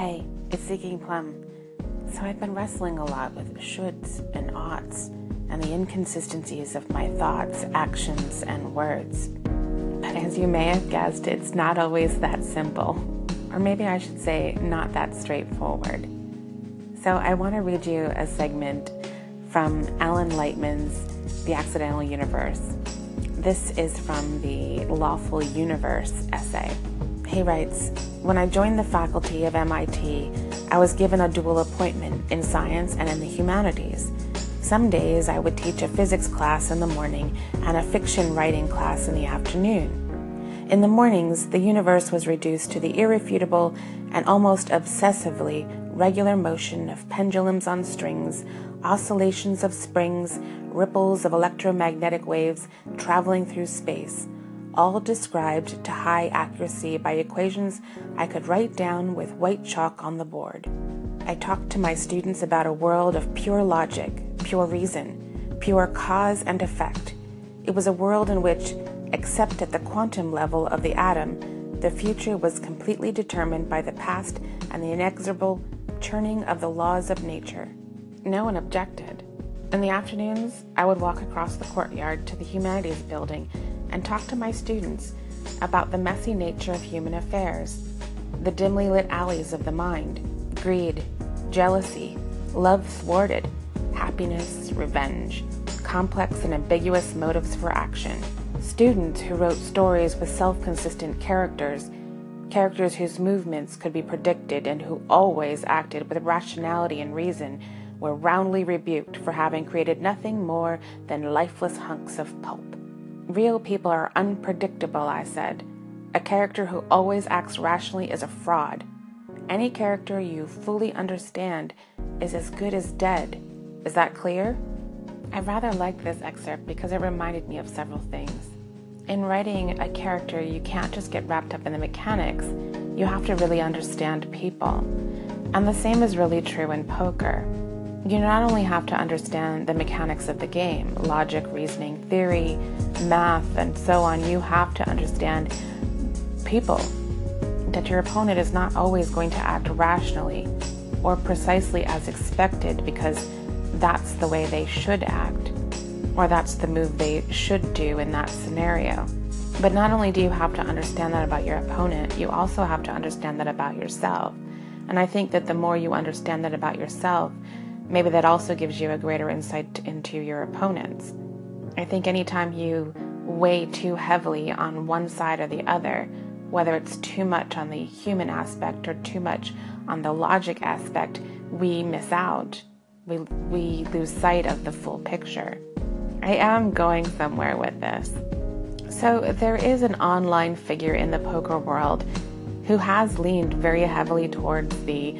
Hey, it's Seeking Plum. So I've been wrestling a lot with shoulds and oughts and the inconsistencies of my thoughts, actions, and words. But as you may have guessed, it's not always that simple. Or maybe I should say, not that straightforward. So I want to read you a segment from Alan Lightman's The Accidental Universe. This is from the Lawful Universe essay. He writes When I joined the faculty of MIT, I was given a dual appointment in science and in the humanities. Some days I would teach a physics class in the morning and a fiction writing class in the afternoon. In the mornings, the universe was reduced to the irrefutable and almost obsessively regular motion of pendulums on strings, oscillations of springs, ripples of electromagnetic waves traveling through space, all described to high accuracy by equations I could write down with white chalk on the board. I talked to my students about a world of pure logic, pure reason, pure cause and effect. It was a world in which, except at the quantum level of the atom, the future was completely determined by the past and the inexorable churning of the laws of nature. No one objected. In the afternoons, I would walk across the courtyard to the humanities building and talk to my students about the messy nature of human affairs, the dimly lit alleys of the mind, greed, jealousy, love thwarted, happiness, revenge, complex and ambiguous motives for action. Students who wrote stories with self consistent characters, characters whose movements could be predicted and who always acted with rationality and reason, were roundly rebuked for having created nothing more than lifeless hunks of pulp. Real people are unpredictable, I said. A character who always acts rationally is a fraud. Any character you fully understand is as good as dead. Is that clear? I rather liked this excerpt because it reminded me of several things. In writing a character, you can't just get wrapped up in the mechanics, you have to really understand people. And the same is really true in poker you not only have to understand the mechanics of the game logic, reasoning, theory, math, and so on you have to understand people. That your opponent is not always going to act rationally or precisely as expected because that's the way they should act or that's the move they should do in that scenario. But not only do you have to understand that about your opponent, you also have to understand that about yourself. And I think that the more you understand that about yourself, maybe that also gives you a greater insight into your opponents. I think anytime you weigh too heavily on one side or the other, whether it's too much on the human aspect or too much on the logic aspect, we miss out. We, we lose sight of the full picture. I am going somewhere with this. So, there is an online figure in the poker world who has leaned very heavily towards the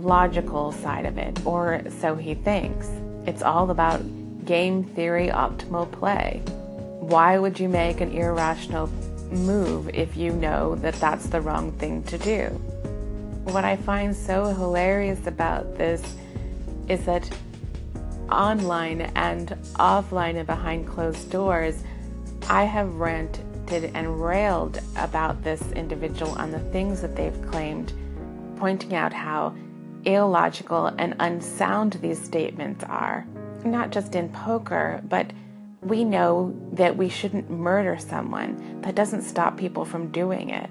logical side of it, or so he thinks. It's all about game theory optimal play. Why would you make an irrational move if you know that that's the wrong thing to do? What I find so hilarious about this is that online and offline and behind closed doors, I have ranted and railed about this individual and the things that they've claimed, pointing out how illogical and unsound these statements are, not just in poker, but we know that we shouldn't murder someone. That doesn't stop people from doing it.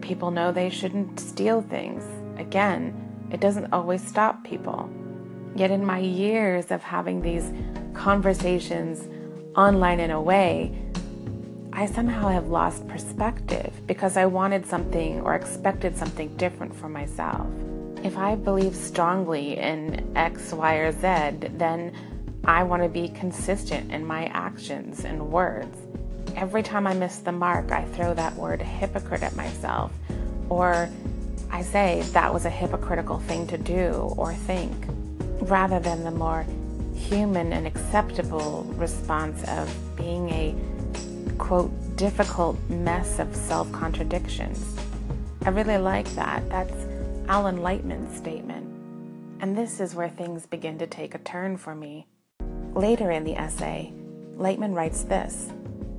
People know they shouldn't steal things. Again, it doesn't always stop people. Yet, in my years of having these conversations online in a way, I somehow have lost perspective because I wanted something or expected something different for myself. If I believe strongly in X, Y, or Z, then I want to be consistent in my actions and words. Every time I miss the mark, I throw that word hypocrite at myself, or I say that was a hypocritical thing to do or think, rather than the more human and acceptable response of being a quote difficult mess of self contradictions. I really like that. That's Alan Lightman's statement. And this is where things begin to take a turn for me. Later in the essay, Lightman writes this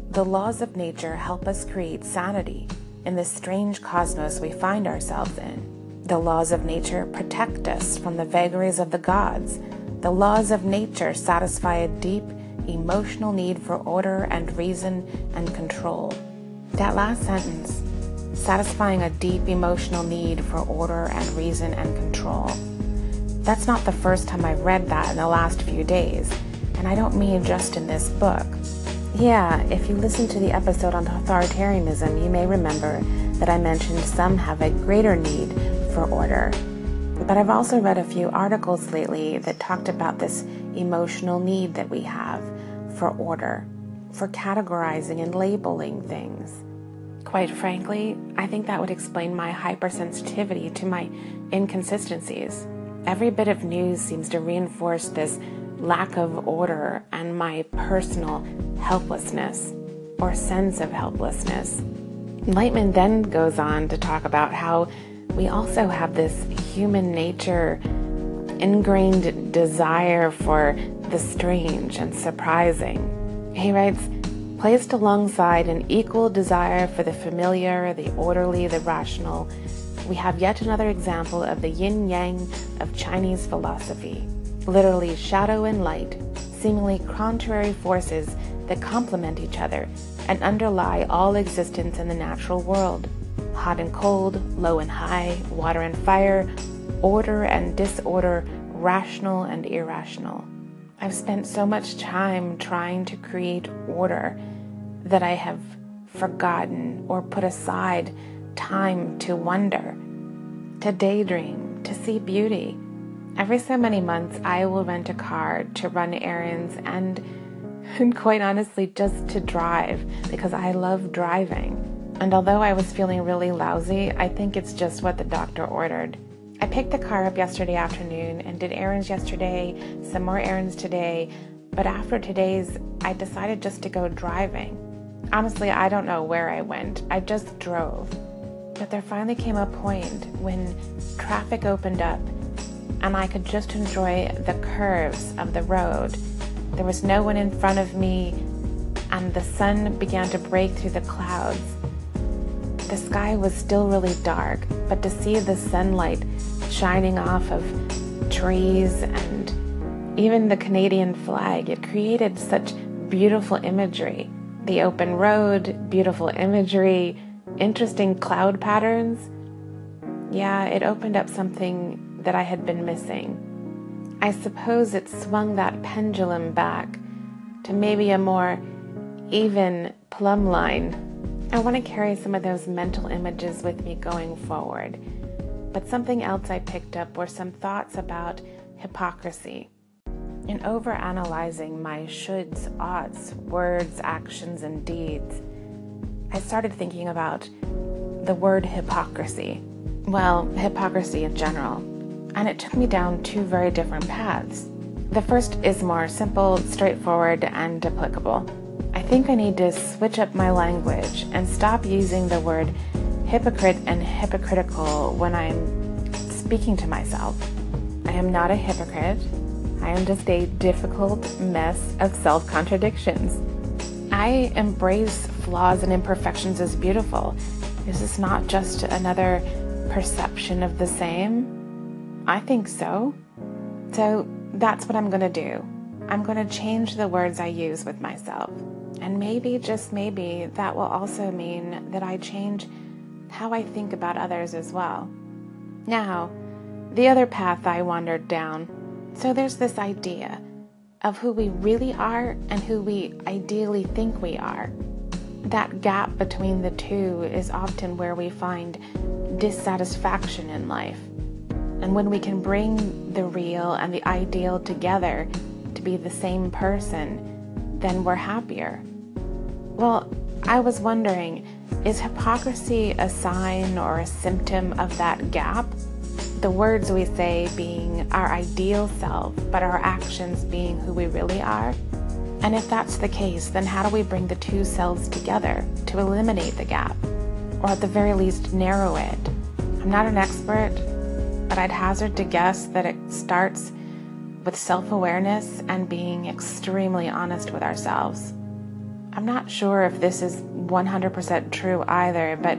The laws of nature help us create sanity in this strange cosmos we find ourselves in. The laws of nature protect us from the vagaries of the gods. The laws of nature satisfy a deep emotional need for order and reason and control. That last sentence, satisfying a deep emotional need for order and reason and control. That's not the first time I've read that in the last few days, and I don't mean just in this book. Yeah, if you listened to the episode on authoritarianism, you may remember that I mentioned some have a greater need for order. But I've also read a few articles lately that talked about this emotional need that we have for order, for categorizing and labeling things. Quite frankly, I think that would explain my hypersensitivity to my inconsistencies. Every bit of news seems to reinforce this lack of order and my personal helplessness or sense of helplessness. Lightman then goes on to talk about how we also have this human nature ingrained desire for the strange and surprising. He writes, placed alongside an equal desire for the familiar, the orderly, the rational, we have yet another example of the yin yang of Chinese philosophy. Literally, shadow and light, seemingly contrary forces that complement each other and underlie all existence in the natural world. Hot and cold, low and high, water and fire, order and disorder, rational and irrational. I've spent so much time trying to create order that I have forgotten or put aside time to wonder, to daydream, to see beauty. Every so many months, I will rent a car to run errands and, and quite honestly, just to drive because I love driving. And although I was feeling really lousy, I think it's just what the doctor ordered. I picked the car up yesterday afternoon and did errands yesterday, some more errands today, but after today's, I decided just to go driving. Honestly, I don't know where I went, I just drove. But there finally came a point when traffic opened up and I could just enjoy the curves of the road. There was no one in front of me, and the sun began to break through the clouds. The sky was still really dark, but to see the sunlight shining off of trees and even the Canadian flag, it created such beautiful imagery. The open road, beautiful imagery, interesting cloud patterns. Yeah, it opened up something that I had been missing. I suppose it swung that pendulum back to maybe a more even plumb line I want to carry some of those mental images with me going forward. But something else I picked up were some thoughts about hypocrisy. In overanalyzing my shoulds, oughts, words, actions, and deeds, I started thinking about the word hypocrisy. Well, hypocrisy in general. And it took me down two very different paths. The first is more simple, straightforward, and applicable. I think I need to switch up my language and stop using the word hypocrite and hypocritical when I'm speaking to myself. I am not a hypocrite. I am just a difficult mess of self contradictions. I embrace flaws and imperfections as beautiful. Is this not just another perception of the same? I think so. So that's what I'm going to do. I'm going to change the words I use with myself. And maybe, just maybe, that will also mean that I change how I think about others as well. Now, the other path I wandered down. So there's this idea of who we really are and who we ideally think we are. That gap between the two is often where we find dissatisfaction in life. And when we can bring the real and the ideal together to be the same person, then we're happier. Well, I was wondering is hypocrisy a sign or a symptom of that gap? The words we say being our ideal self, but our actions being who we really are? And if that's the case, then how do we bring the two selves together to eliminate the gap? Or at the very least, narrow it? I'm not an expert, but I'd hazard to guess that it starts with self awareness and being extremely honest with ourselves. I'm not sure if this is 100% true either, but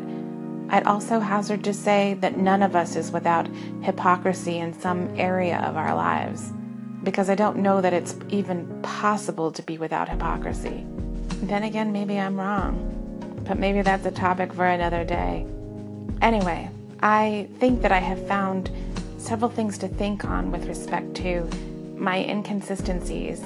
I'd also hazard to say that none of us is without hypocrisy in some area of our lives, because I don't know that it's even possible to be without hypocrisy. Then again, maybe I'm wrong, but maybe that's a topic for another day. Anyway, I think that I have found several things to think on with respect to my inconsistencies.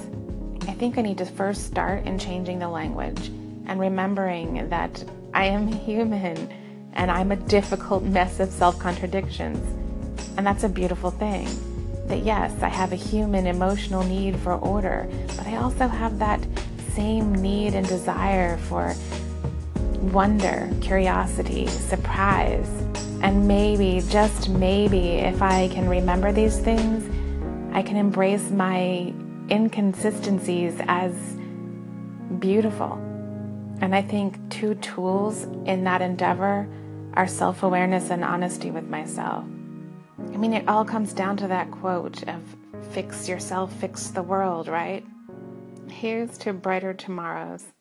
I think I need to first start in changing the language and remembering that I am human and I'm a difficult mess of self contradictions. And that's a beautiful thing. That yes, I have a human emotional need for order, but I also have that same need and desire for wonder, curiosity, surprise. And maybe, just maybe, if I can remember these things, I can embrace my inconsistencies as beautiful. And I think two tools in that endeavor are self awareness and honesty with myself. I mean, it all comes down to that quote of fix yourself, fix the world, right? Here's to brighter tomorrows.